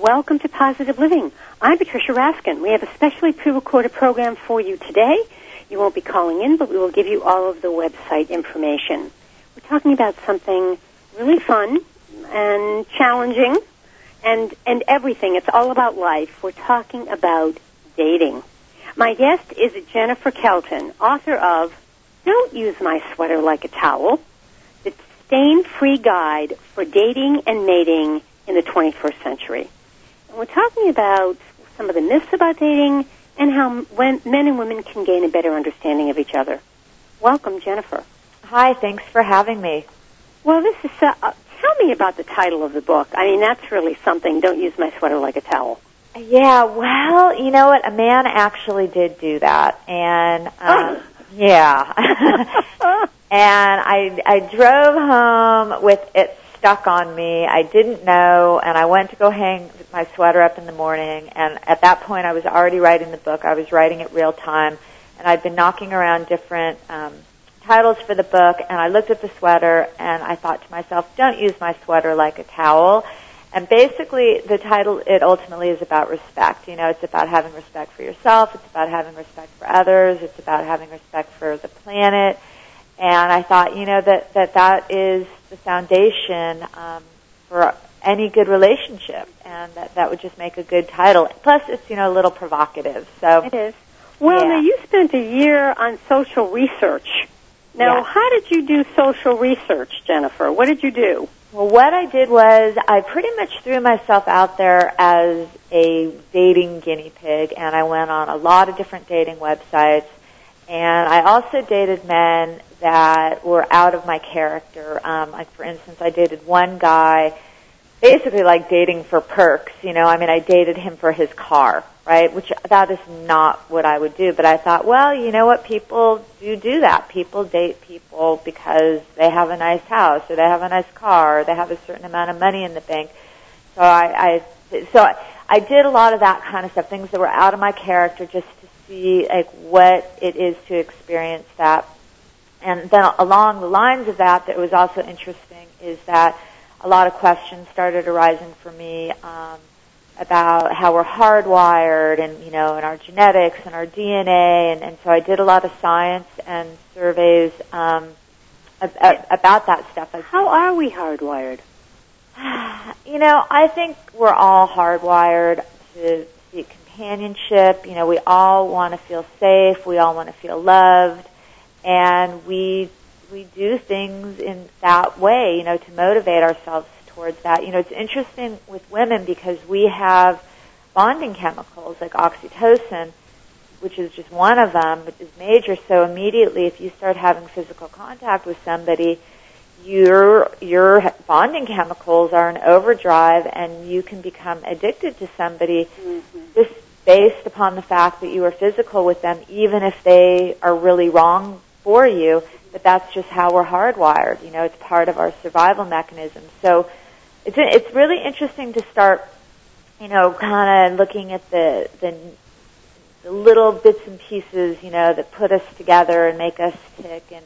Welcome to Positive Living. I'm Patricia Raskin. We have a specially pre-recorded program for you today. You won't be calling in, but we will give you all of the website information. We're talking about something really fun and challenging and, and everything. It's all about life. We're talking about dating. My guest is Jennifer Kelton, author of Don't Use My Sweater Like a Towel, the stain-free guide for dating and mating in the 21st century. We're talking about some of the myths about dating and how when, men and women can gain a better understanding of each other. Welcome, Jennifer. Hi, thanks for having me. Well, this is. Uh, uh, tell me about the title of the book. I mean, that's really something. Don't use my sweater like a towel. Yeah, well, you know what? A man actually did do that, and um, yeah, and I I drove home with it stuck on me. I didn't know, and I went to go hang my sweater up in the morning. And at that point, I was already writing the book. I was writing it real time, and I'd been knocking around different um, titles for the book. And I looked at the sweater, and I thought to myself, "Don't use my sweater like a towel." And basically, the title it ultimately is about respect. You know, it's about having respect for yourself. It's about having respect for others. It's about having respect for the planet. And I thought, you know, that that that is the foundation um, for any good relationship, and that that would just make a good title. Plus, it's you know a little provocative. So it is. Well, yeah. now you spent a year on social research. Now, Yeah. how did you do social research, Jennifer? What did you do? Well, what I did was I pretty much threw myself out there as a dating guinea pig, and I went on a lot of different dating websites. And I also dated men that were out of my character. Um, like, for instance, I dated one guy, basically like dating for perks. You know, I mean, I dated him for his car, right? Which that is not what I would do. But I thought, well, you know what? People do do that. People date people because they have a nice house or they have a nice car or they have a certain amount of money in the bank. So I, I so I, I did a lot of that kind of stuff, things that were out of my character, just to see like what it is to experience that. And then along the lines of that, that was also interesting is that a lot of questions started arising for me um, about how we're hardwired and you know and our genetics and our DNA and, and so I did a lot of science and surveys um, ab- ab- about that stuff. How are we hardwired? you know, I think we're all hardwired to seek companionship. You know, we all want to feel safe. We all want to feel loved, and we we do things in that way. You know, to motivate ourselves towards that. You know, it's interesting with women because we have bonding chemicals like oxytocin, which is just one of them, which is major. So immediately, if you start having physical contact with somebody, your your bonding chemicals are in overdrive and you can become addicted to somebody mm-hmm. just based upon the fact that you are physical with them even if they are really wrong for you but that's just how we're hardwired you know it's part of our survival mechanism so it's it's really interesting to start you know kind of looking at the the the little bits and pieces you know that put us together and make us tick and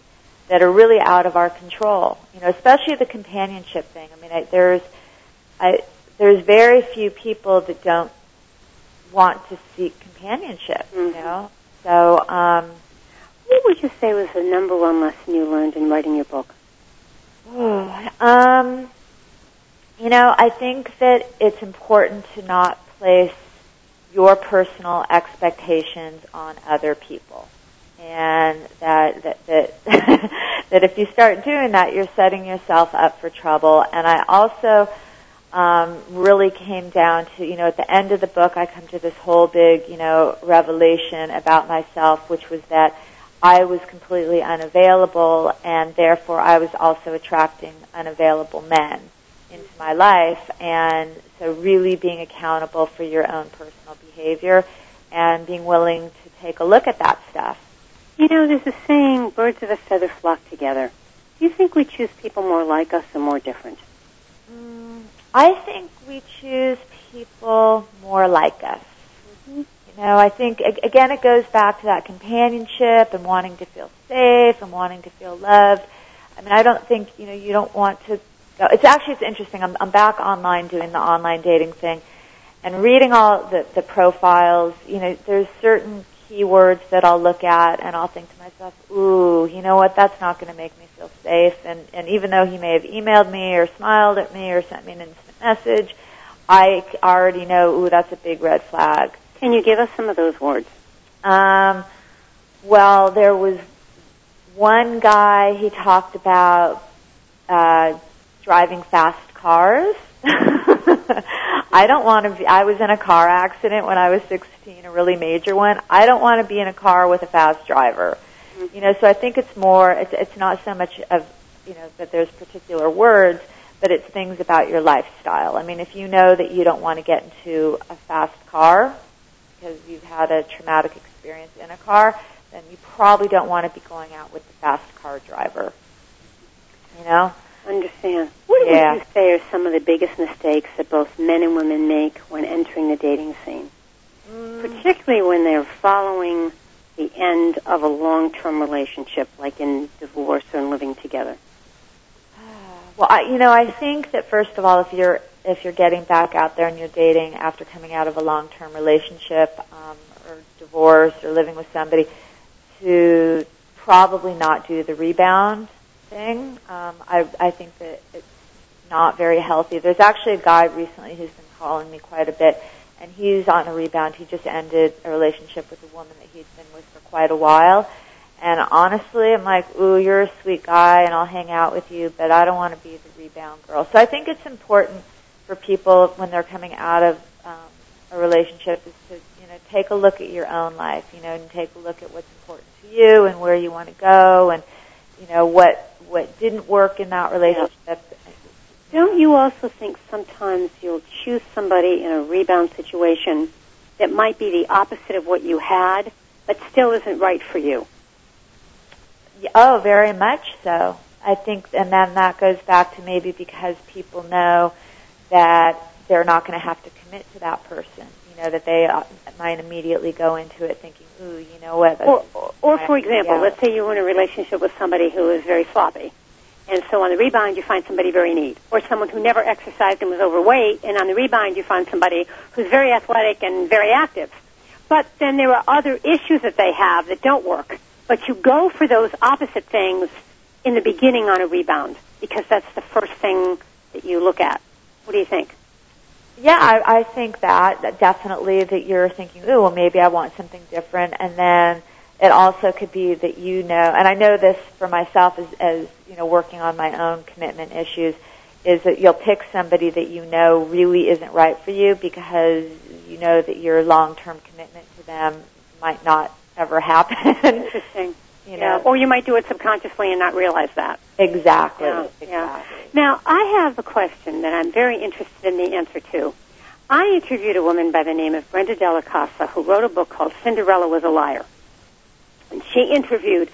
that are really out of our control. You know, especially the companionship thing. I mean, I, there's I, there's very few people that don't want to seek companionship. You know, so um, What would you say was the number one lesson you learned in writing your book? um, you know, I think that it's important to not place your personal expectations on other people. And that that that, that if you start doing that, you're setting yourself up for trouble. And I also um, really came down to, you know, at the end of the book, I come to this whole big, you know, revelation about myself, which was that I was completely unavailable, and therefore I was also attracting unavailable men. into my life. And so really being accountable for your own personal behavior and being willing to take a look at that stuff. You know, there's a saying, birds of a feather flock together. Do you think we choose people more like us or more different? Mm, I think we choose people more like us. You know, I think again it goes back to that companionship and wanting to feel safe and wanting to feel loved. I mean, I don't think you know you don't want to. Go. It's actually it's interesting. I'm, I'm back online doing the online dating thing, and reading all the the profiles. You know, there's certain keywords that I'll look at and I'll think to myself, ooh, you know what, that's not going to make me feel safe. And, and even though he may have emailed me or smiled at me or sent me an instant message, I already know, ooh, that's a big red flag. Can you give us some of those words? Um, well, there was one guy, he talked about uh, driving fast cars. I don't want to be, I was in a car accident when I was 16, a really major one. I don't want to be in a car with a fast driver. Mm-hmm. You know, so I think it's more, it's, it's not so much of, you know, that there's particular words, but it's things about your lifestyle. I mean, if you know that you don't want to get into a fast car because you've had a traumatic experience in a car, then you probably don't want to be going out with the fast car driver. You know? Understand. What yeah. would you say are some of the biggest mistakes that both men and women make when entering the dating scene? Mm. Particularly when they're following the end of a long-term relationship, like in divorce or in living together. Well, I, you know, I think that first of all, if you're if you're getting back out there and you're dating after coming out of a long-term relationship um, or divorce or living with somebody, to probably not do the rebound thing. Um, I, I think that it's not very healthy. There's actually a guy recently who's been calling me quite a bit, and he's on a rebound. He just ended a relationship with a woman that he'd been with for quite a while. And honestly, I'm like, ooh, you're a sweet guy, and I'll hang out with you, but I don't want to be the rebound girl. So I think it's important for people when they're coming out of um, a relationship is to, you know, take a look at your own life, you know, and take a look at what's important to you and where you want to go, and you know what what didn't work in that relationship. Don't you also think sometimes you'll choose somebody in a rebound situation that might be the opposite of what you had, but still isn't right for you? Oh, very much so. I think, and then that goes back to maybe because people know that they're not going to have to commit to that person. You know, that they uh, might immediately go into it thinking, ooh, you know what? Or, or, or for example, let's say you're in a relationship with somebody who is very sloppy. And so on the rebound, you find somebody very neat. Or someone who never exercised and was overweight. And on the rebound, you find somebody who's very athletic and very active. But then there are other issues that they have that don't work. But you go for those opposite things in the beginning on a rebound because that's the first thing that you look at. What do you think? Yeah, I, I think that, that definitely that you're thinking, oh, well, maybe I want something different, and then it also could be that you know, and I know this for myself as, as you know, working on my own commitment issues, is that you'll pick somebody that you know really isn't right for you because you know that your long-term commitment to them might not ever happen. Interesting. You know, yeah. or you might do it subconsciously and not realize that. Exactly. Yeah. Exactly. Yeah. Now, I have a question that I'm very interested in the answer to. I interviewed a woman by the name of Brenda Della Casa who wrote a book called Cinderella Was a Liar. And she interviewed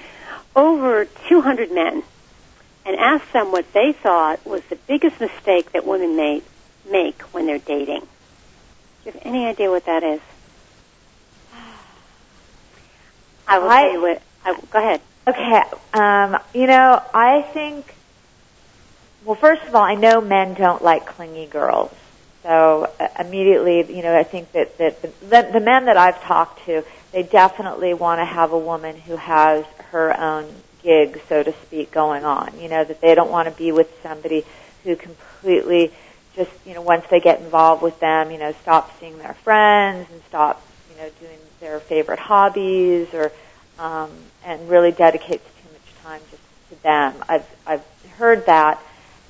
over 200 men and asked them what they thought was the biggest mistake that women make, make when they're dating. Do you have any idea what that is? I will I, tell you what. I, go ahead. Okay. Um, you know, I think. Well, first of all, I know men don't like clingy girls. So uh, immediately, you know, I think that, that the, the, the men that I've talked to, they definitely want to have a woman who has her own gig, so to speak, going on. You know, that they don't want to be with somebody who completely just, you know, once they get involved with them, you know, stop seeing their friends and stop, you know, doing their favorite hobbies or, um, and really dedicates too much time just to them. I've, I've heard that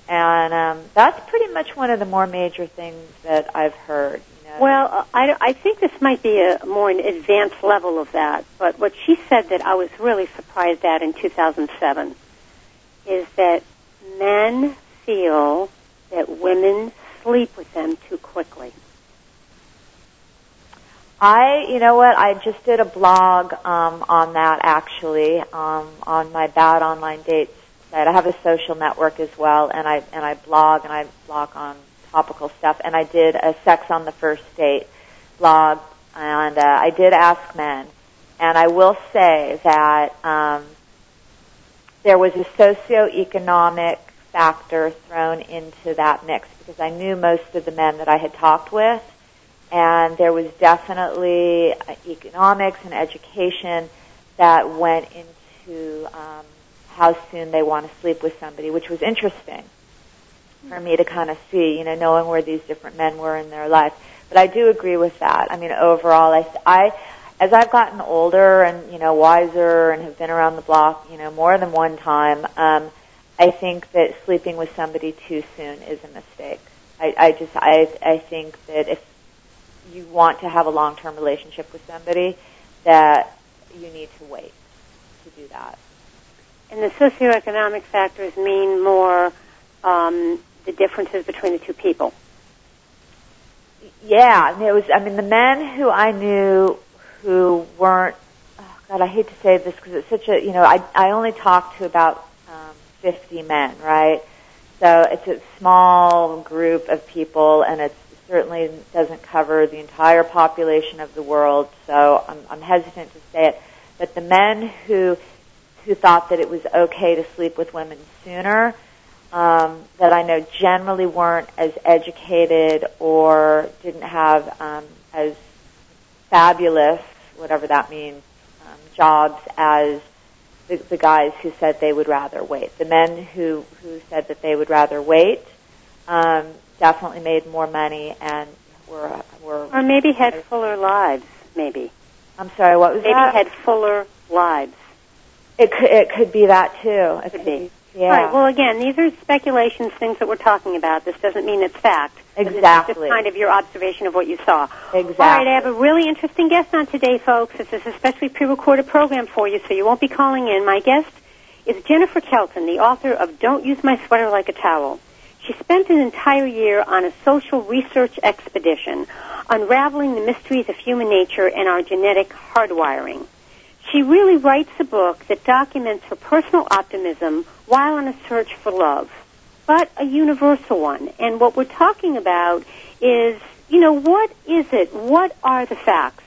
and um, that's pretty much one of the more major things that I've heard. You know. Well, I, I think this might be a more an advanced level of that. But what she said that I was really surprised at in 2007 is that men feel that women sleep with them too quickly? I, you know what, I just did a blog um, on that actually um, on my Bad Online Dates site. I have a social network as well, and I and I blog and I blog on topical stuff. And I did a Sex on the First Date blog, and uh, I did ask men, and I will say that um, there was a socioeconomic factor thrown into that mix because I knew most of the men that I had talked with and there was definitely uh, economics and education that went into um, how soon they want to sleep with somebody, which was interesting for me to kind of see, you know, knowing where these different men were in their life. But I do agree with that. I mean, overall, I, I, as I've gotten older and you know wiser and have been around the block, you know, more than one time, um, I think that sleeping with somebody too soon is a mistake. I, I just, I, I think that if you want to have a long-term relationship with somebody, that you need to wait to do that. And the socioeconomic factors mean more um, the differences between the two people. Yeah, it was. I mean, the men who I knew who weren't. Oh God, I hate to say this because it's such a. You know, I I only talked to about um, 50 men, right? So it's a small group of people, and it's certainly doesn't cover the entire population of the world, so I'm, I'm hesitant to say it. But the men who who thought that it was okay to sleep with women sooner, um, that I know generally weren't as educated or didn't have um, as fabulous, whatever that means, um, jobs as the, the guys who said they would rather wait. The men who who said that they would rather wait um, definitely made more money and were were or maybe had fuller lives. Maybe I'm sorry. What was maybe that? had fuller lives. It could it could be that too. It Could be. Yeah. All right. Well, again, these are speculations, things that we're talking about. This doesn't mean it's fact. Exactly. just kind of your observation of what you saw. exactly. All right, I have a really interesting guest on today, folks. This is a specially pre-recorded program for you, so you won't be calling in. My guest is Jennifer Kelton, the author of Don't Use My Sweater Like a Towel. She spent an entire year on a social research expedition unraveling the mysteries of human nature and our genetic hardwiring. She really writes a book that documents her personal optimism while on a search for love, but a universal one. And what we're talking about is, you know, what is it? What are the facts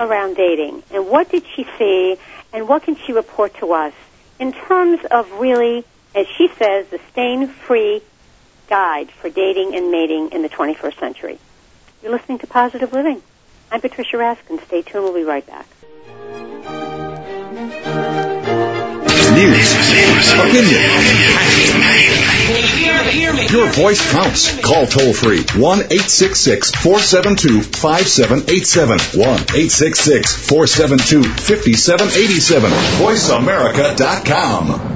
around dating? And what did she see? And what can she report to us in terms of really, as she says, the stain-free guide for dating and mating in the 21st century? You're listening to Positive Living. I'm Patricia Raskin. Stay tuned. We'll be right back. News, opinion, Your voice counts. Call toll free 1 866 472 5787. 1 866 472 5787. VoiceAmerica.com.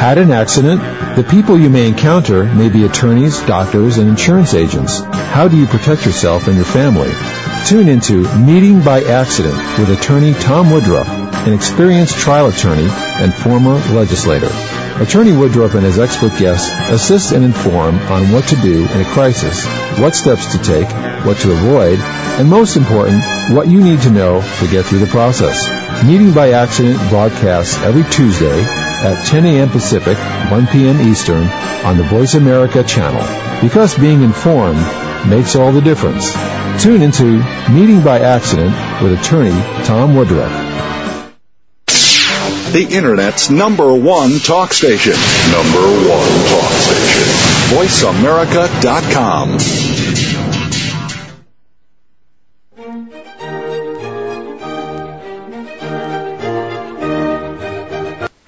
Had an accident? The people you may encounter may be attorneys, doctors, and insurance agents. How do you protect yourself and your family? Tune into Meeting by Accident with attorney Tom Woodruff, an experienced trial attorney and former legislator. Attorney Woodruff and his expert guests assist and inform on what to do in a crisis, what steps to take, what to avoid, and most important, what you need to know to get through the process. Meeting by Accident broadcasts every Tuesday at 10 a.m. Pacific, 1 p.m. Eastern on the Voice America channel. Because being informed makes all the difference. Tune into Meeting by Accident with attorney Tom Woodruff. The Internet's number one talk station. Number one talk station. VoiceAmerica.com.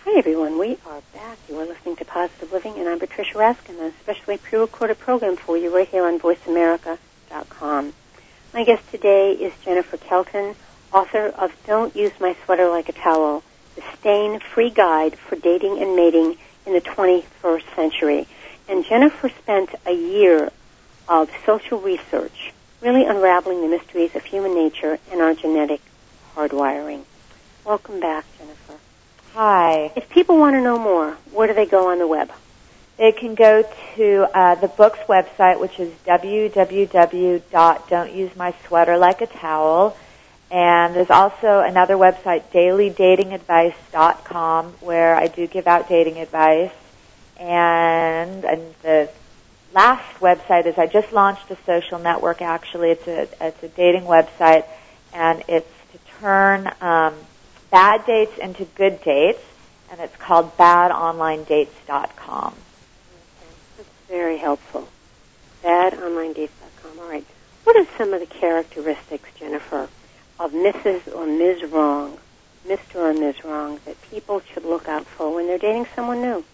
Hi, everyone. We are back. You are listening to Positive Living, and I'm Patricia Raskin, a specially pre-recorded program for you right here on VoiceAmerica.com. My guest today is Jennifer Kelton, author of Don't Use My Sweater Like a Towel, stain-free guide for dating and mating in the 21st century. And Jennifer spent a year of social research, really unraveling the mysteries of human nature and our genetic hardwiring. Welcome back, Jennifer. Hi. If people want to know more, where do they go on the web? They can go to uh, the book's website, which is www.don'tusemysweaterlikeatowel. And there's also another website, dailydatingadvice.com, where I do give out dating advice. And, and the last website is I just launched a social network. Actually, it's a it's a dating website, and it's to turn um, bad dates into good dates, and it's called badonlinedates.com. That's very helpful. BadOnlineDates.com. All right. What are some of the characteristics, Jennifer, of Mrs. or Ms. Wrong, Mr. or Ms. Wrong, that people should look out for when they're dating someone new?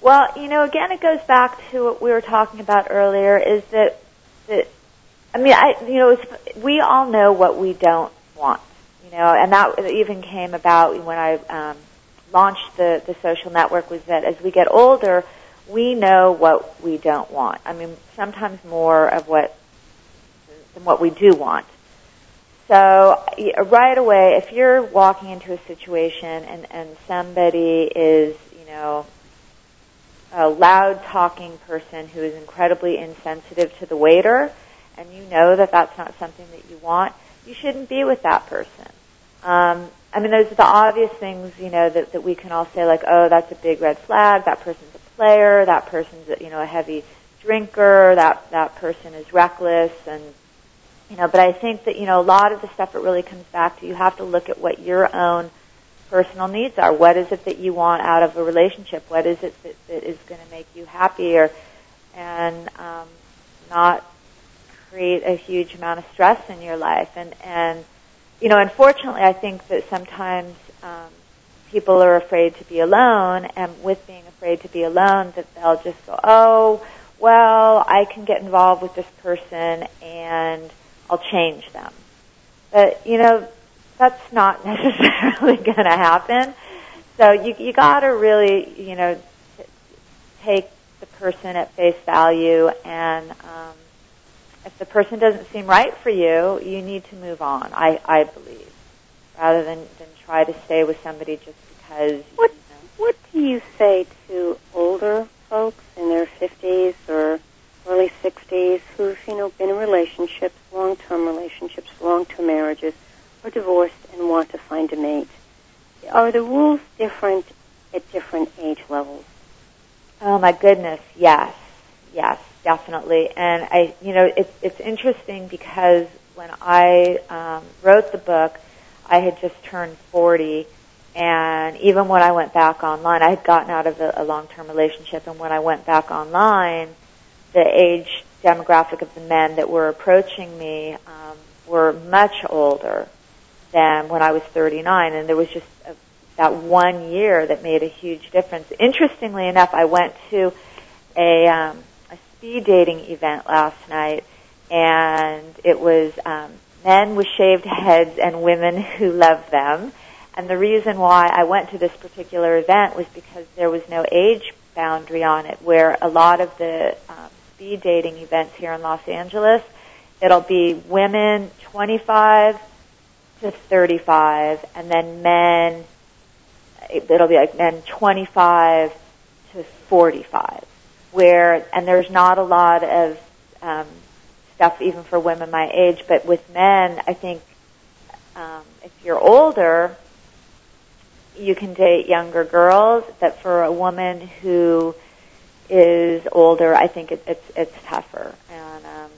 Well, you know, again, it goes back to what we were talking about earlier. Is that that I mean, I you know, it's, we all know what we don't want, you know, and that even came about when I um, launched the the social network. Was that as we get older, we know what we don't want. I mean, sometimes more of what than what we do want. So right away, if you're walking into a situation and and somebody is, you know, a loud talking person who is incredibly insensitive to the waiter, and you know that that's not something that you want, you shouldn't be with that person. Um, I mean, those are the obvious things, you know, that, that we can all say, like, oh, that's a big red flag. That person's a player. That person's, you know, a heavy drinker. That that person is reckless, and you know. But I think that you know, a lot of the stuff it really comes back to you have to look at what your own personal needs are. What is it that you want out of a relationship? What is it that, that is going to make you happier and um, not create a huge amount of stress in your life? And and you know, unfortunately, I think that sometimes um, people are afraid to be alone, and with being afraid to be alone, that they'll just go, oh, well, I can get involved with this person and I'll change them. But you know, that's not necessarily going to happen. So you you got to really you know t- take the person at face value, and um, if the person doesn't seem right for you, you need to move on. I I believe rather than than try to stay with somebody just because. What you know. What do you say to older folks in their fifties or early sixties who've you know been in relationships, long term relationships, long term marriages? or divorced and want to find a mate. Are the rules different at different age levels? Oh my goodness, yes, yes, definitely. And I, you know, it's it's interesting because when I um, wrote the book, I had just turned forty, and even when I went back online, I had gotten out of a, a long-term relationship, and when I went back online, the age demographic of the men that were approaching me um, were much older than when I was 39, and there was just a, that one year that made a huge difference. Interestingly enough, I went to a, um, a speed dating event last night, and it was um, men with shaved heads and women who loved them. And the reason why I went to this particular event was because there was no age boundary on it, where a lot of the um, speed dating events here in Los Angeles it'll be women 25 to 35, and then men. It'll be like men 25 to 45, where and there's not a lot of um, stuff even for women my age, but with men, I think um, if you're older, you can date younger girls. But for a woman who is older, I think it, it's it's tougher, and um,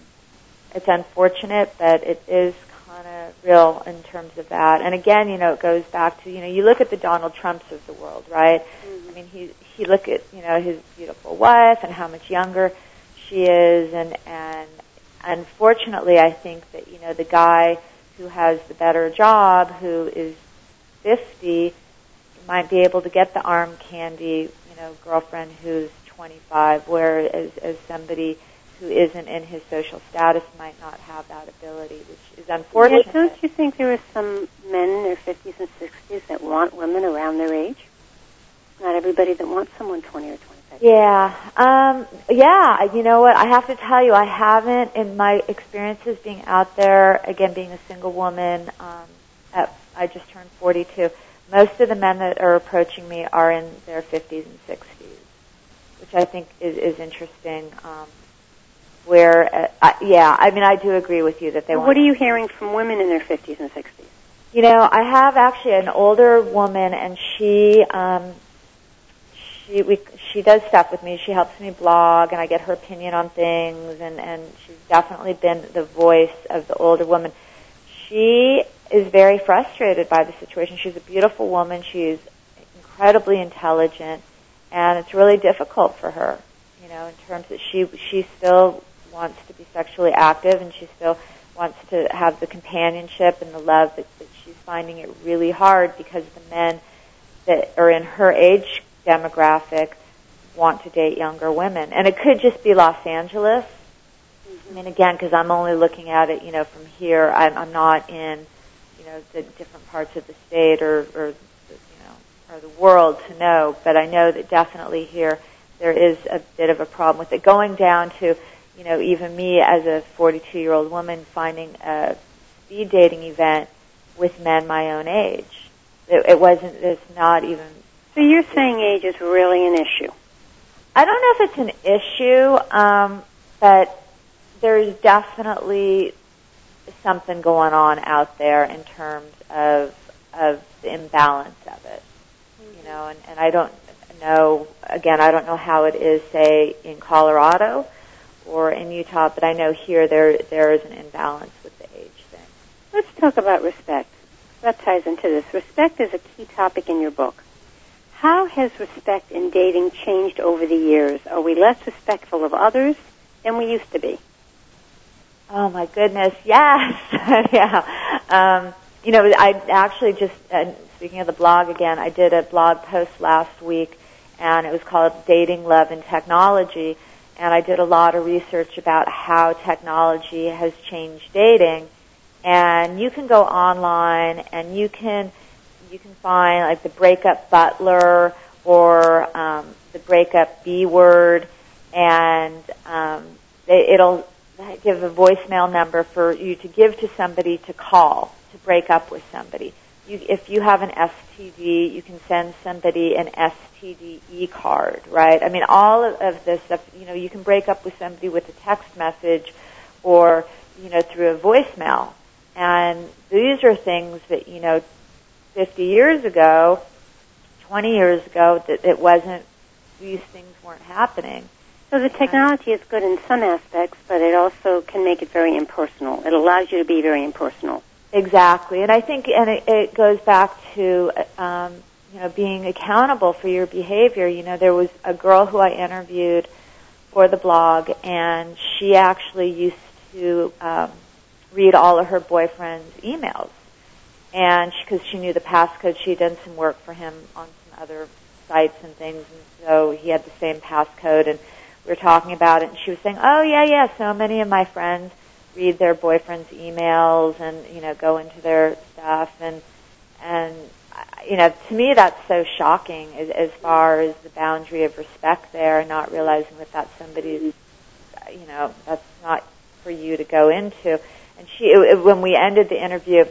it's unfortunate, but it is kind of real in terms of that. And again, you know, it goes back to you know, you look at the Donald Trumps of the world, right? Mm-hmm. I mean, he he look at you know his beautiful wife and how much younger she is, and and unfortunately, I think that you know the guy who has the better job, who is 50, might be able to get the arm candy, you know, girlfriend who's 25, whereas as somebody who isn't in his social status might not have that ability, which is unfortunate. Yeah, don't you think there are some men in their 50s and 60s that want women around their age? Not everybody that wants someone 20 or 25. Yeah, um, yeah. You know what? I have to tell you, I haven't, in my experiences being out there, again, being a single woman. Um, at, I just turned 42. Most of the men that are approaching me are in their 50s and 60s, which I think is, is interesting. Um, where, uh, yeah, I mean, I do agree with you that they. What are you hearing from women in their 50s and 60s? You know, I have actually an older woman, and she, um, she, we, she does stuff with me. She helps me blog, and I get her opinion on things, and and she's definitely been the voice of the older woman. She is very frustrated by the situation. She's a beautiful woman. She's incredibly intelligent, and it's really difficult for her. You know, in terms that she she still wants to be sexually active and she still wants to have the companionship and the love, but, but she's finding it really hard because the men that are in her age demographic want to date younger women. And it could just be Los Angeles. Mm-hmm. I mean, again, because I'm only looking at it, you know, from here. I'm, I'm not in, you know, the different parts of the state or, or, or the world to know. But I know that definitely here there is a bit of a problem with it. Going down to you know, even me as a 42 year old woman finding a speed dating event with men my own age. It, it wasn't, it's not even. So you're saying age is really an issue? I don't know if it's an issue, um, but there's definitely something going on out there in terms of of the imbalance of it. You know, and, and I don't know again I don't know how it is say in Colorado or in Utah, but I know here there there is an imbalance with the age thing. Let's talk about respect. That ties into this. Respect is a key topic in your book. How has respect in dating changed over the years? Are we less respectful of others than we used to be? Oh my goodness, yes, yeah. Um, you know, I actually just uh, speaking of the blog again, I did a blog post last week, and it was called "Dating, Love, and Technology." and I did a lot of research about how technology has changed dating. And you can go online and you can you can find like the breakup butler or um, the breakup B word, and um, it'll give a voicemail number for you to give to somebody to call to break up with somebody. You, if you have an STD, you can send somebody an STD card, right? I mean, all of, of this stuff, you know, you can break up with somebody with a text message or, you know, through a voicemail. And these are things that, you know, 50 years ago, 20 years ago, that it wasn't, these things weren't happening. So the technology is good in some aspects, but it also can make it very impersonal. It allows you to be very impersonal. Exactly, and I think, and it, it goes back to um, you know being accountable for your behavior. You know, there was a girl who I interviewed for the blog, and she actually used to um, read all of her boyfriend's emails, and because she, she knew the passcode, she had done some work for him on some other sites and things, and so he had the same passcode, and we were talking about it, and she was saying, "Oh yeah, yeah, so many of my friends." Read their boyfriend's emails and you know go into their stuff and and you know to me that's so shocking as, as far as the boundary of respect there and not realizing that that's somebody's you know that's not for you to go into. And she, it, when we ended the interview,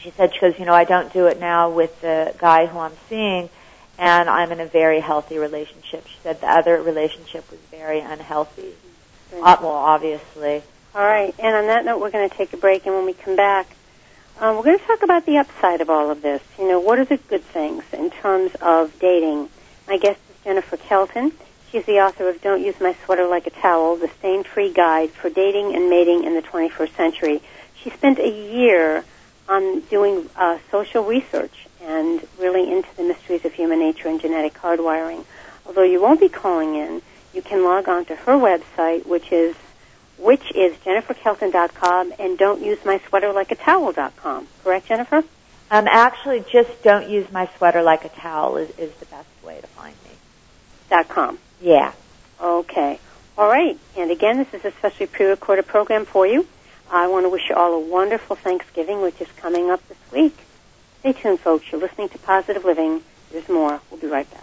she said, she goes, you know, I don't do it now with the guy who I'm seeing, and I'm in a very healthy relationship. She said the other relationship was very unhealthy. Uh, well, obviously. All right. And on that note, we're going to take a break, and when we come back, um, we're going to talk about the upside of all of this. You know, what are the good things in terms of dating? My guest is Jennifer Kelton. She's the author of Don't Use My Sweater Like a Towel, the stain-free guide for dating and mating in the 21st century. She spent a year on doing uh, social research and really into the mysteries of human nature and genetic hardwiring. Although you won't be calling in, you can log on to her website, which is which is jenniferkelton.com, and don't use my sweater like a towel.com. Correct, Jennifer? Um, actually, just don't use my sweater like a towel is, is the best way to find me. Dot com. Yeah. Okay. All right. And again, this is a specially pre-recorded program for you. I want to wish you all a wonderful Thanksgiving, which is coming up this week. Stay tuned, folks. You're listening to Positive Living. There's more. We'll be right back.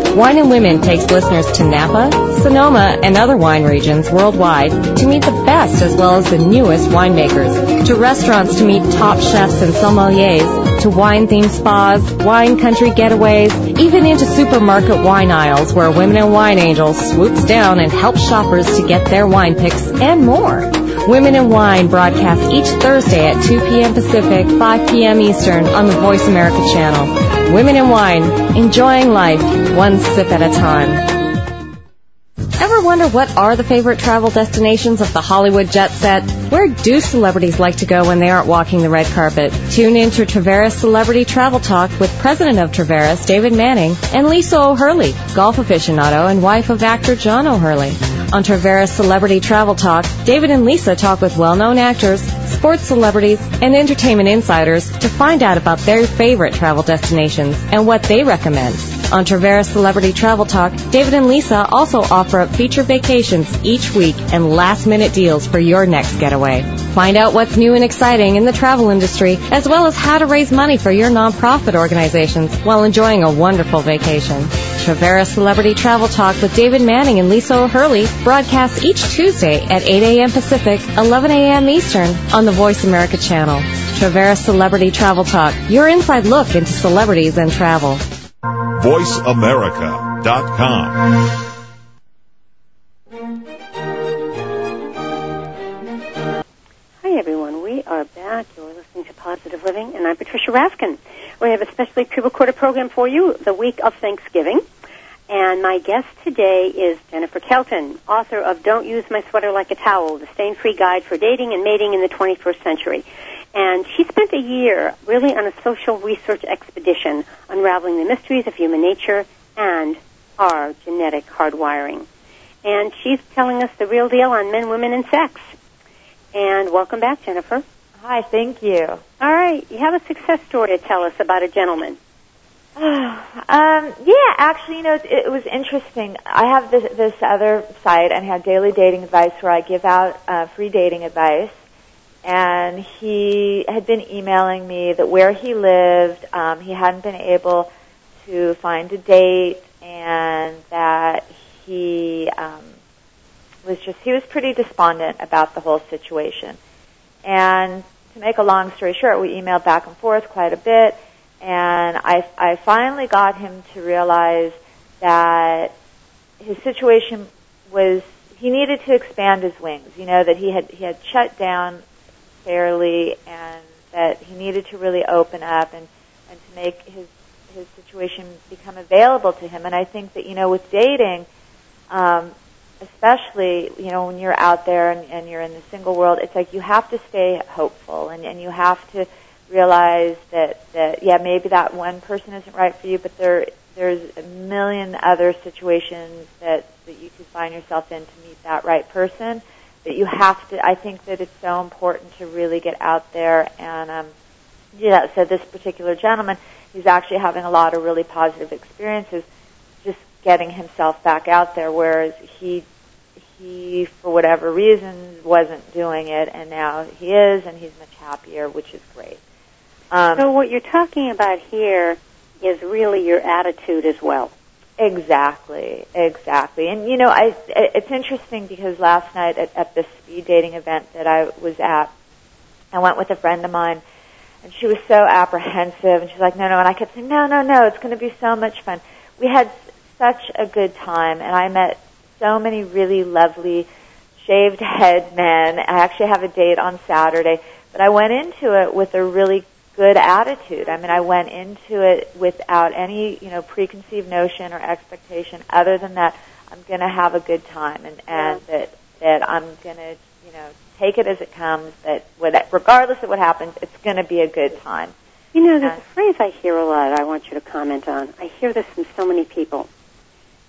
Wine and Women takes listeners to Napa, Sonoma, and other wine regions worldwide to meet the best as well as the newest winemakers, to restaurants to meet top chefs and sommeliers, to wine-themed spas, wine country getaways, even into supermarket wine aisles where Women and Wine Angels swoops down and helps shoppers to get their wine picks and more. Women in Wine broadcasts each Thursday at 2 p.m. Pacific, 5 p.m. Eastern on the Voice America channel. Women in Wine, enjoying life one sip at a time. Ever wonder what are the favorite travel destinations of the Hollywood jet set? Where do celebrities like to go when they aren't walking the red carpet? Tune in to Traveris Celebrity Travel Talk with President of Traveris, David Manning, and Lisa O'Hurley, golf aficionado and wife of actor John O'Hurley. On Traveris Celebrity Travel Talk, David and Lisa talk with well-known actors, sports celebrities, and entertainment insiders to find out about their favorite travel destinations and what they recommend. On Traveris Celebrity Travel Talk, David and Lisa also offer up featured vacations each week and last-minute deals for your next getaway. Find out what's new and exciting in the travel industry, as well as how to raise money for your nonprofit organizations while enjoying a wonderful vacation. Traveris Celebrity Travel Talk with David Manning and Lisa O'Hurley broadcasts each Tuesday at 8 a.m. Pacific, 11 a.m. Eastern on the Voice America channel. Traveris Celebrity Travel Talk, your inside look into celebrities and travel. VoiceAmerica.com. back. You're listening to Positive Living, and I'm Patricia Raskin. We have a specially pre-recorded program for you the week of Thanksgiving. And my guest today is Jennifer Kelton, author of Don't Use My Sweater Like a Towel, the stain-free guide for dating and mating in the 21st century. And she spent a year really on a social research expedition unraveling the mysteries of human nature and our genetic hardwiring. And she's telling us the real deal on men, women, and sex. And welcome back, Jennifer. Hi, thank you. All right, you have a success story to tell us about a gentleman. um, yeah, actually, you know, it, it was interesting. I have this, this other site and have daily dating advice where I give out uh, free dating advice. And he had been emailing me that where he lived, um, he hadn't been able to find a date, and that he um, was just he was pretty despondent about the whole situation. And to make a long story short, we emailed back and forth quite a bit, and I, I finally got him to realize that his situation was he needed to expand his wings. You know that he had he had shut down fairly, and that he needed to really open up and and to make his his situation become available to him. And I think that you know with dating, um, especially you know when you're out there and, and you're in the single world, it's like you have to stay hopeful and, and you have to realize that that yeah maybe that one person isn't right for you, but there there's a million other situations that that you could find yourself in to meet that right person. That you have to. I think that it's so important to really get out there and um, that. So this particular gentleman, he's actually having a lot of really positive experiences, just getting himself back out there. Whereas he he, for whatever reasons, wasn't doing it, and now he is, and he's much happier, which is great. Um, so what you're talking about here is really your attitude as well. Exactly, exactly. And you know, I it's interesting because last night at, at the speed dating event that I was at, I went with a friend of mine, and she was so apprehensive, and she's like, "No, no," and I kept saying, "No, no, no, it's going to be so much fun." We had such a good time, and I met so many really lovely shaved head men. I actually have a date on Saturday, but I went into it with a really good attitude. I mean, I went into it without any, you know, preconceived notion or expectation other than that I'm going to have a good time and, and yeah. that, that I'm going to, you know, take it as it comes, that regardless of what happens, it's going to be a good time. You know, there's uh, a phrase I hear a lot I want you to comment on. I hear this from so many people.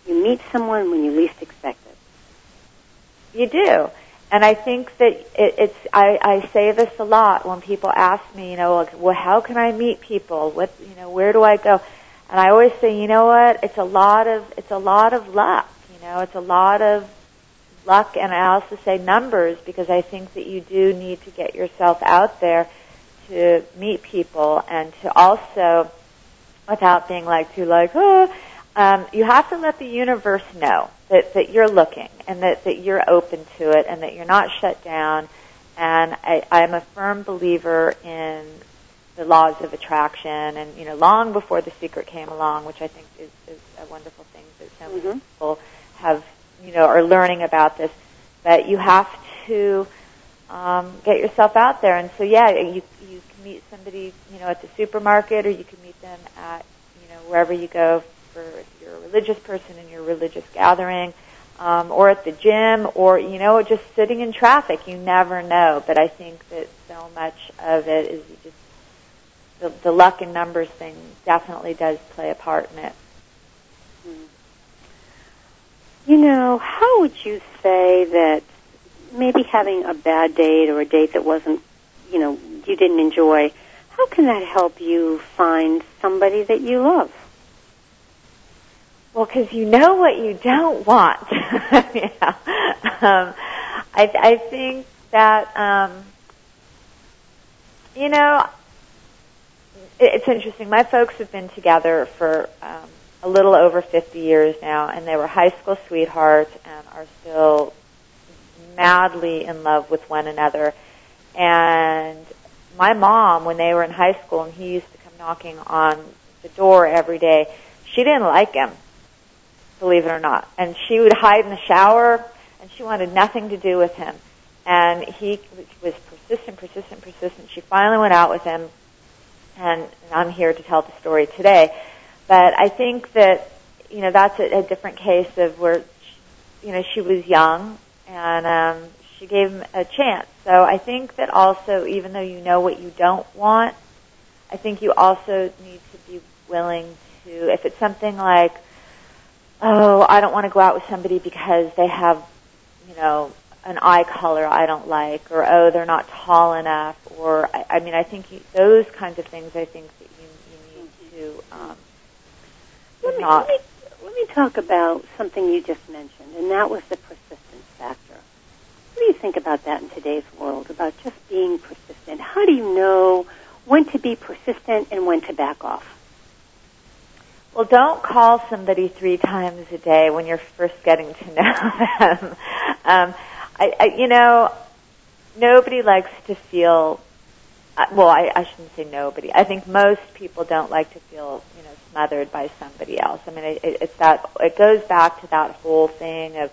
You meet someone when you least expect it. You do. And I think that it, it's, I, I say this a lot when people ask me, you know, like, well, how can I meet people? What, you know, where do I go? And I always say, you know what? It's a lot of, it's a lot of luck. You know, it's a lot of luck and I also say numbers because I think that you do need to get yourself out there to meet people and to also, without being like too like, oh, um, you have to let the universe know that, that you're looking and that, that you're open to it and that you're not shut down. And I, I'm a firm believer in the laws of attraction and, you know, long before The Secret came along, which I think is, is a wonderful thing that so many mm-hmm. people have, you know, are learning about this, that you have to um, get yourself out there. And so, yeah, you, you can meet somebody, you know, at the supermarket or you can meet them at, you know, wherever you go for you're a religious person in your religious gathering, um, or at the gym, or you know, just sitting in traffic. You never know. But I think that so much of it is just the, the luck and numbers thing definitely does play a part in it. Hmm. You know, how would you say that maybe having a bad date or a date that wasn't, you know, you didn't enjoy, how can that help you find somebody that you love? Well, because you know what you don't want. yeah. Um, I, I think that um, you know it, it's interesting. My folks have been together for um, a little over 50 years now, and they were high school sweethearts and are still madly in love with one another. And my mom, when they were in high school, and he used to come knocking on the door every day, she didn't like him believe it or not. And she would hide in the shower, and she wanted nothing to do with him. And he was persistent, persistent, persistent. She finally went out with him, and I'm here to tell the story today. But I think that, you know, that's a, a different case of where, you know, she was young, and um, she gave him a chance. So I think that also, even though you know what you don't want, I think you also need to be willing to, if it's something like, oh, I don't want to go out with somebody because they have, you know, an eye color I don't like, or oh, they're not tall enough, or I, I mean, I think you, those kinds of things. I think that you, you need to um, let me, not. Let me, let me talk about something you just mentioned, and that was the persistence factor. What do you think about that in today's world? About just being persistent? How do you know when to be persistent and when to back off? Well, don't call somebody three times a day when you're first getting to know them. um, I, I, you know, nobody likes to feel. Uh, well, I, I shouldn't say nobody. I think most people don't like to feel, you know, smothered by somebody else. I mean, it, it's that. It goes back to that whole thing of,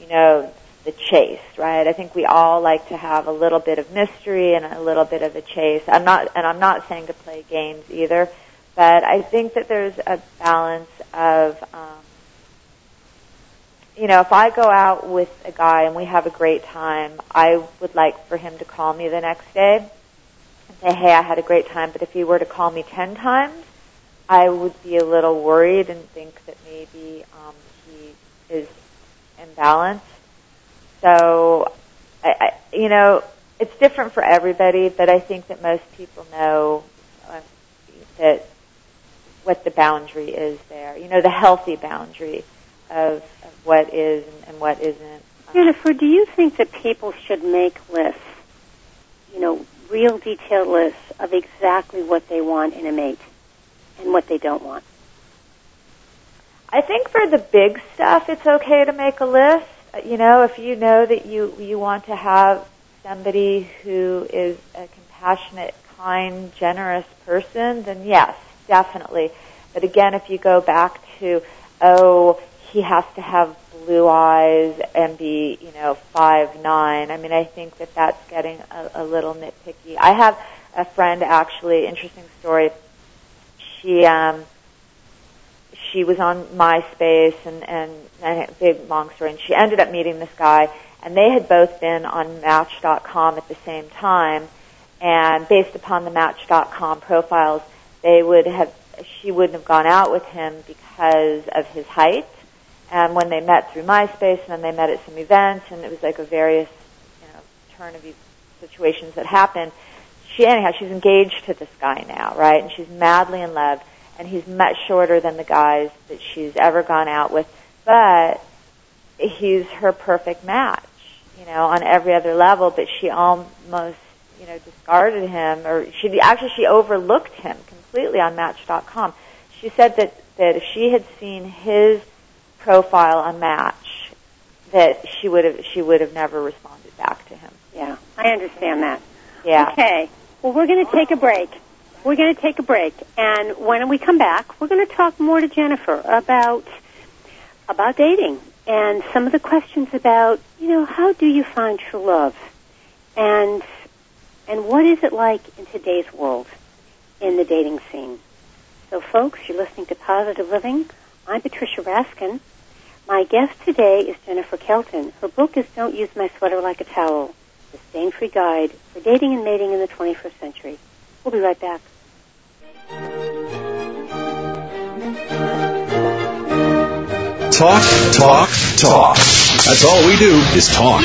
you know, the chase, right? I think we all like to have a little bit of mystery and a little bit of a chase. I'm not, and I'm not saying to play games either. But I think that there's a balance of um, you know, if I go out with a guy and we have a great time, I would like for him to call me the next day and say, hey, I had a great time. But if he were to call me 10 times, I would be a little worried and think that maybe um, he is imbalanced. So, I, I, you know, it's different for everybody, but I think that most people know uh, that what the boundary is there. You know, the healthy boundary of, of what is and, what isn't. Jennifer, do you think that people should make lists, you know, real detailed lists of exactly what they want in a mate and what they don't want? I think for the big stuff, it's okay to make a list. You know, if you know that you you want to have somebody who is a compassionate, kind, generous person, then yes, definitely. But again, if you go back to, oh, he has to have blue eyes and be, you know, five nine. I mean, I think that that's getting a, a little nitpicky. I have a friend actually, interesting story. She um she was on MySpace and and, and big long story and she ended up meeting this guy and they had both been on match.com at the same time and based upon the match.com profiles they would have she wouldn't have gone out with him because of his height. And when they met through MySpace and then they met at some events and it was like a various you know turn of situations that happened she anyhow she's engaged to this guy now right? And she's madly in love and he's much shorter than the guys that she's ever gone out with. But he's her perfect match you know on every other level but she almost you know discarded him or she actually she overlooked him completely on match.com she said that that if she had seen his profile on Match that she would have she would have never responded back to him. Yeah, I understand that. Yeah. Okay. Well, we're going to take a break. We're going to take a break, and when we come back, we're going to talk more to Jennifer about about dating and some of the questions about you know how do you find true love, and and what is it like in today's world in the dating scene. So, folks, you're listening to Positive Living. I'm Patricia Raskin. My guest today is Jennifer Kelton. Her book is Don't Use My Sweater Like a Towel, the stain-free guide for dating and mating in the 21st century. We'll be right back. Talk, talk, talk. That's all we do is talk.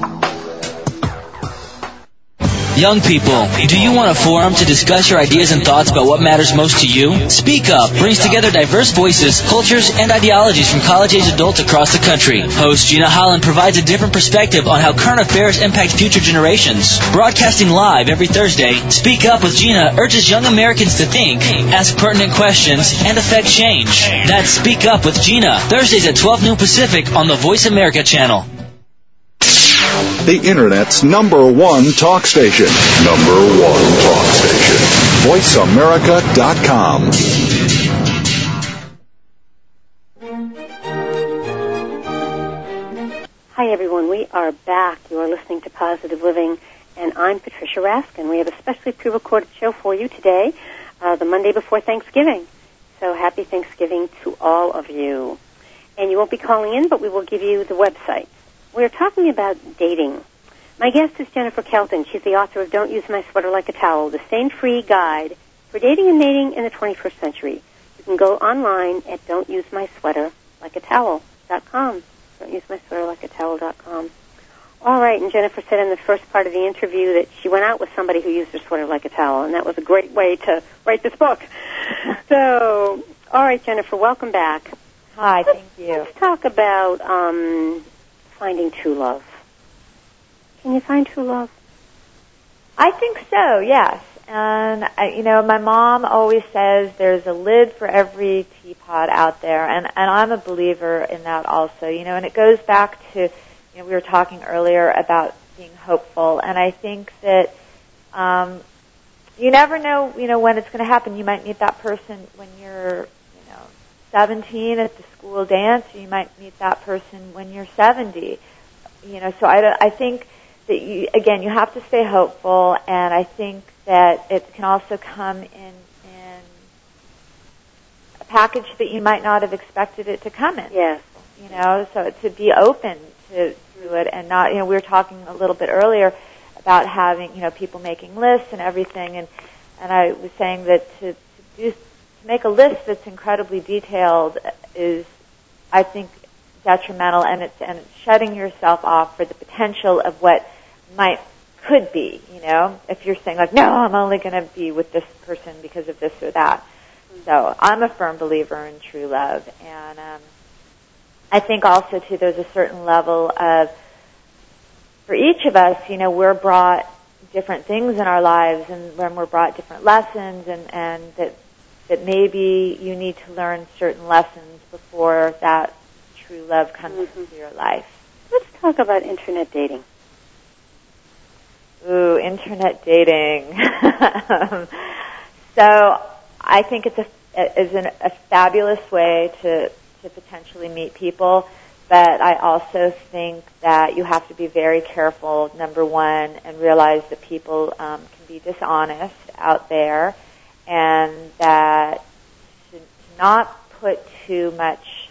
Young people, do you want a forum to discuss your ideas and thoughts about what matters most to you? Speak Up brings together diverse voices, cultures, and ideologies from college-age adults across the country. Host Gina Holland provides a different perspective on how current affairs impact future generations. Broadcasting live every Thursday, Speak Up with Gina urges young Americans to think, ask pertinent questions, and affect change. That's Speak Up with Gina, Thursdays at 12 noon Pacific on the Voice America channel. The Internet's number one talk station. Number one talk station. VoiceAmerica.com. Hi, everyone. We are back. You are listening to Positive Living, and I'm Patricia Raskin. We have a specially pre-recorded show for you today, uh, the Monday before Thanksgiving. So happy Thanksgiving to all of you. and you won't be calling in, but we will give you the website. We're talking about dating. My guest is Jennifer Kelton. She's the author of Don't Use My Sweater Like a Towel, the stain-free guide for dating and mating in the 21st century. You can go online at don'tusemysweaterlikeatowel.com. Don't use my sweater like a towel.com. All right, and Jennifer said in the first part of the interview that she went out with somebody who used her sweater like a towel, and that was a great way to write this book. so, all right, Jennifer, welcome back. Hi, thank you. Let's talk about um, finding true love. Can you find true love? I think so, yes. And I, you know, my mom always says there's a lid for every teapot out there, and and I'm a believer in that also. You know, and it goes back to, you know, we were talking earlier about being hopeful, and I think that um, you never know, you know, when it's going to happen. You might meet that person when you're, you know, 17 at the school dance. Or you might meet that person when you're 70. You know, so I I think that you again you have to stay hopeful, and I think that it can also come in in a package that you might not have expected it to come in. Yes. You know, so to be open to, to it and not, you know, we were talking a little bit earlier about having, you know, people making lists and everything and, and I was saying that to, to do, to make a list that's incredibly detailed is, I think, detrimental and it's, and it's shutting yourself off for the potential of what might could be, you know, if you're saying like, no, I'm only going to be with this person because of this or that. So I'm a firm believer in true love, and um, I think also too there's a certain level of, for each of us, you know, we're brought different things in our lives, and when we're brought different lessons, and and that that maybe you need to learn certain lessons before that true love comes mm-hmm. into your life. Let's talk about internet dating. Ooh, internet dating. so I think it's a is an, a fabulous way to to potentially meet people, but I also think that you have to be very careful. Number one, and realize that people um, can be dishonest out there, and that to not put too much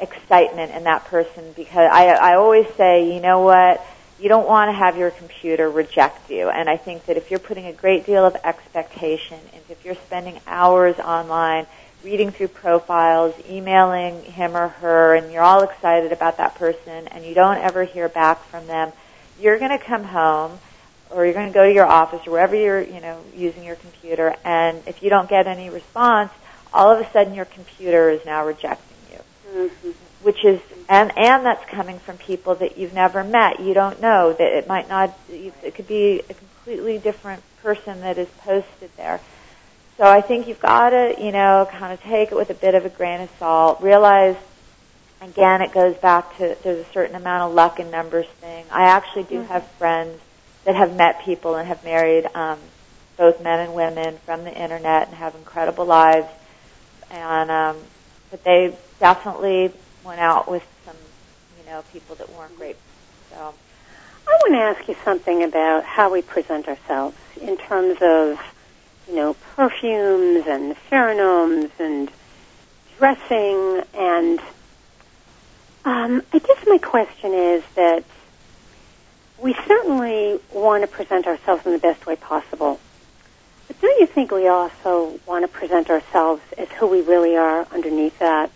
excitement in that person because I I always say, you know what you don't want to have your computer reject you. And I think that if you're putting a great deal of expectation and if you're spending hours online reading through profiles, emailing him or her, and you're all excited about that person and you don't ever hear back from them, you're going to come home or you're going to go to your office or wherever you're, you know, using your computer and if you don't get any response, all of a sudden your computer is now rejecting you. Mm-hmm which is and and that's coming from people that you've never met. You don't know that it might not. It could be a completely different person that is posted there. So I think you've got to, you know, kind of take it with a bit of a grain of salt. Realize, again, it goes back to there's a certain amount of luck and numbers thing. I actually do mm-hmm. have friends that have met people and have married um, both men and women from the internet and have incredible lives. And um, but they definitely went out with some, you know, people that weren't great. So I want to ask you something about how we present ourselves in terms of, you know, perfumes and pheromones and dressing and um, I guess my question is that we certainly want to present ourselves in the best way possible. But don't you think we also want to present ourselves as who we really are underneath that?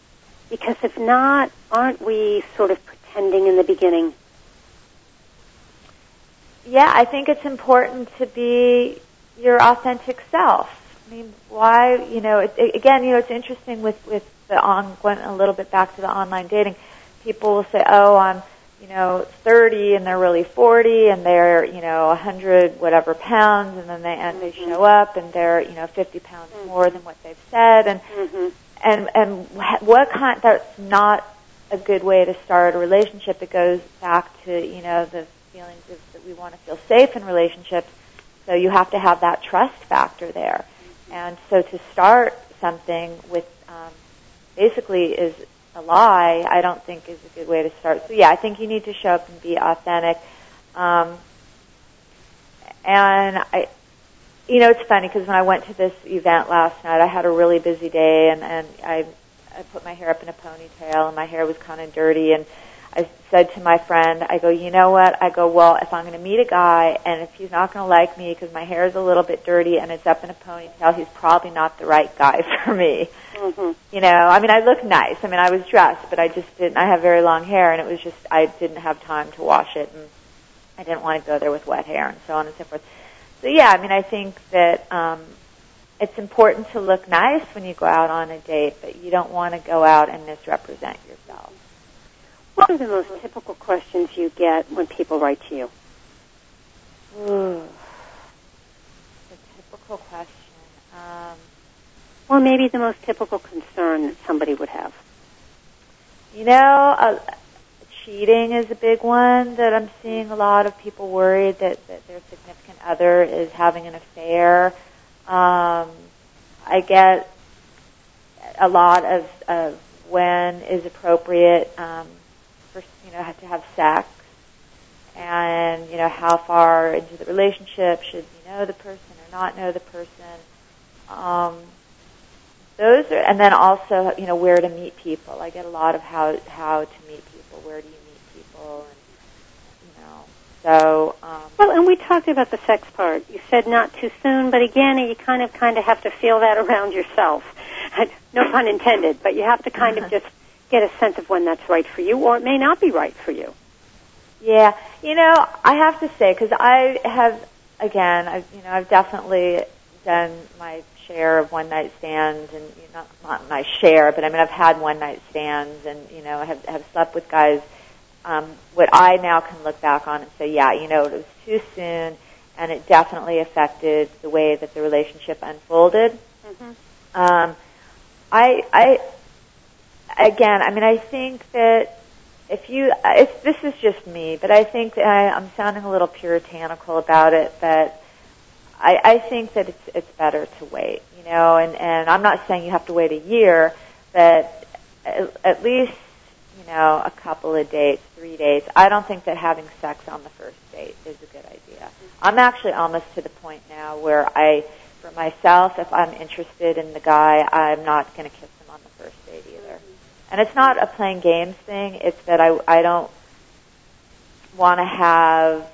Because if not, aren't we sort of pretending in the beginning? Yeah, I think it's important to be your authentic self. I mean, why, you know, it, it, again, you know, it's interesting with, with the on, going a little bit back to the online dating. People will say, oh, I'm, you know, 30 and they're really 40 and they're, you know, 100 whatever pounds and then they, and mm-hmm. they show up and they're, you know, 50 pounds mm-hmm. more than what they've said and, mm-hmm and and what kind that's not a good way to start a relationship. It goes back to you know the feelings of, that we want to feel safe in relationships. So you have to have that trust factor there. And so to start something with um, basically is a lie, I don't think is a good way to start. So yeah, I think you need to show up and be authentic. Um, and I, you know, it's funny because when I went to this event last night, I had a really busy day, and and I I put my hair up in a ponytail and my hair was kind of dirty and I said to my friend, I go, you know what? I go, well, if I'm going to meet a guy and if he's not going to like me because my hair is a little bit dirty and it's up in a ponytail, he's probably not the right guy for me. Mm-hmm. You know, I mean, I look nice. I mean, I was dressed, but I just didn't. I have very long hair, and it was just I didn't have time to wash it, and I didn't want to go there with wet hair, and so on and so forth. So yeah, I mean, I think that um, it's important to look nice when you go out on a date, but you don't want to go out and misrepresent yourself. What are the most typical questions you get when people write to you? Ooh, the typical question. Um, Or maybe the most typical concern that somebody would have? You know, uh, cheating is a big one that I'm seeing a lot of people worried that, that their significant other is having an affair. Um, I get a lot of, of when is appropriate um, you know have to have sex, and you know how far into the relationship should you know the person or not know the person. Um, those are, and then also, you know, where to meet people. I get a lot of how how to meet people. Where do you meet people? And you know, so. Um, Well, and we talked about the sex part. You said not too soon, but again, you kind of kind of have to feel that around yourself. no pun intended, but you have to kind of just get a sense of when that's right for you, or it may not be right for you. Yeah, you know, I have to say because I have again, I've you know, I've definitely done my share of one night stands, and you know, not not my share, but I mean, I've had one night stands, and you know, have have slept with guys. Um, what I now can look back on and say, yeah, you know, it was too soon, and it definitely affected the way that the relationship unfolded. Mm-hmm. Um, I, I, again, I mean, I think that if you, it's, this is just me, but I think I, I'm sounding a little puritanical about it. That I, I think that it's it's better to wait, you know, and and I'm not saying you have to wait a year, but at, at least you know a couple of dates, three dates. I don't think that having sex on the first date is a good idea. I'm actually almost to the point now where I for myself, if I'm interested in the guy, I'm not going to kiss him on the first date either. And it's not a playing games thing. It's that I I don't want to have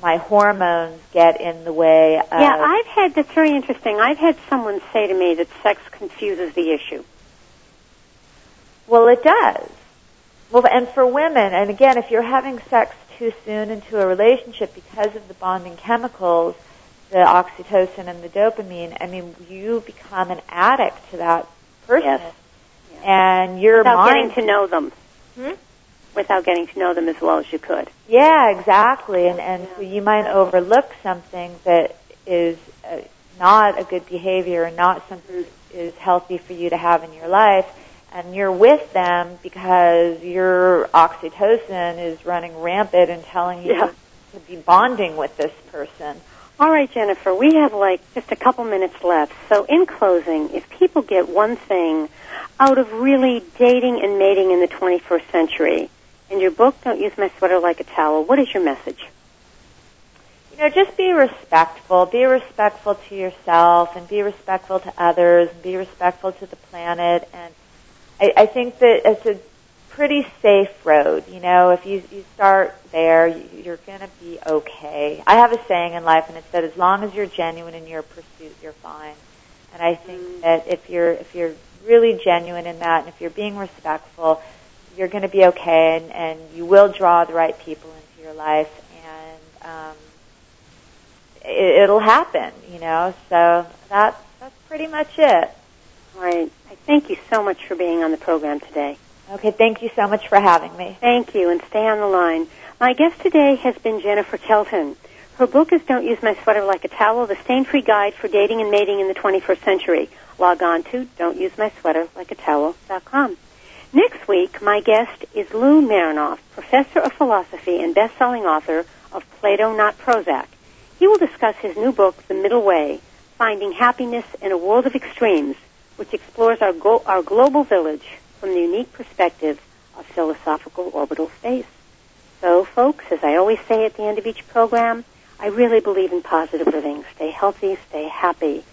my hormones get in the way of. Yeah, I've had that's very interesting. I've had someone say to me that sex confuses the issue. Well, it does. Well, and for women, and again, if you're having sex too soon into a relationship because of the bonding chemicals, the oxytocin and the dopamine, I mean, you become an addict to that person. Yes. And your Without mind. getting to know them. Hmm? Without getting to know them as well as you could. Yeah, exactly. And and so you might overlook something that is uh, not a good behavior and not something that is healthy for you to have in your life. And you're with them because your oxytocin is running rampant and telling you Yeah. to be bonding with this person. All right, Jennifer, we have like just a couple minutes left. So in closing, if people get one thing out of really dating and mating in the 21st century, in your book, Don't Use My Sweater Like a Towel, what is your message? You know, just be respectful. Be respectful to yourself and be respectful to others and be respectful to the planet. And I, I think that it's a pretty safe road. You know, if you, you start there, you, you're going to be okay. I have a saying in life and it's that as long as you're genuine in your pursuit, you're fine. And I think mm. that if you're, if you're really genuine in that and if you're being respectful, you're going to be okay and, and you will draw the right people into your life and, um, it, it'll happen, you know. So that's that's pretty much it. All right. I thank you so much for being on the program today. Okay, thank you so much for having me. Thank you, and stay on the line. My guest today has been Jennifer Kelton. Her book is Don't Use My Sweater Like a Towel, the stain-free guide for dating and mating in the 21st century. Log on to don'tusemysweaterlikeatowel.com. Next week, my guest is Lou Marinoff, professor of philosophy and best-selling author of Plato Not Prozac. He will discuss his new book, The Middle Way, Finding Happiness in a World of Extremes, which explores our, go- our global village from the unique perspective of philosophical orbital space. So, folks, as I always say at the end of each program, I really believe in positive living. Stay healthy, stay happy.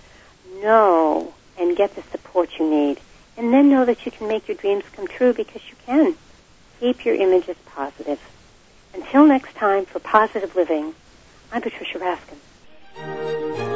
Know and get the support you need And then know that you can make your dreams come true because you can. Keep your images positive. Until next time for Positive Living, I'm Patricia Raskin.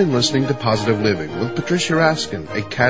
Been listening to Positive Living with Patricia Raskin, a catalyst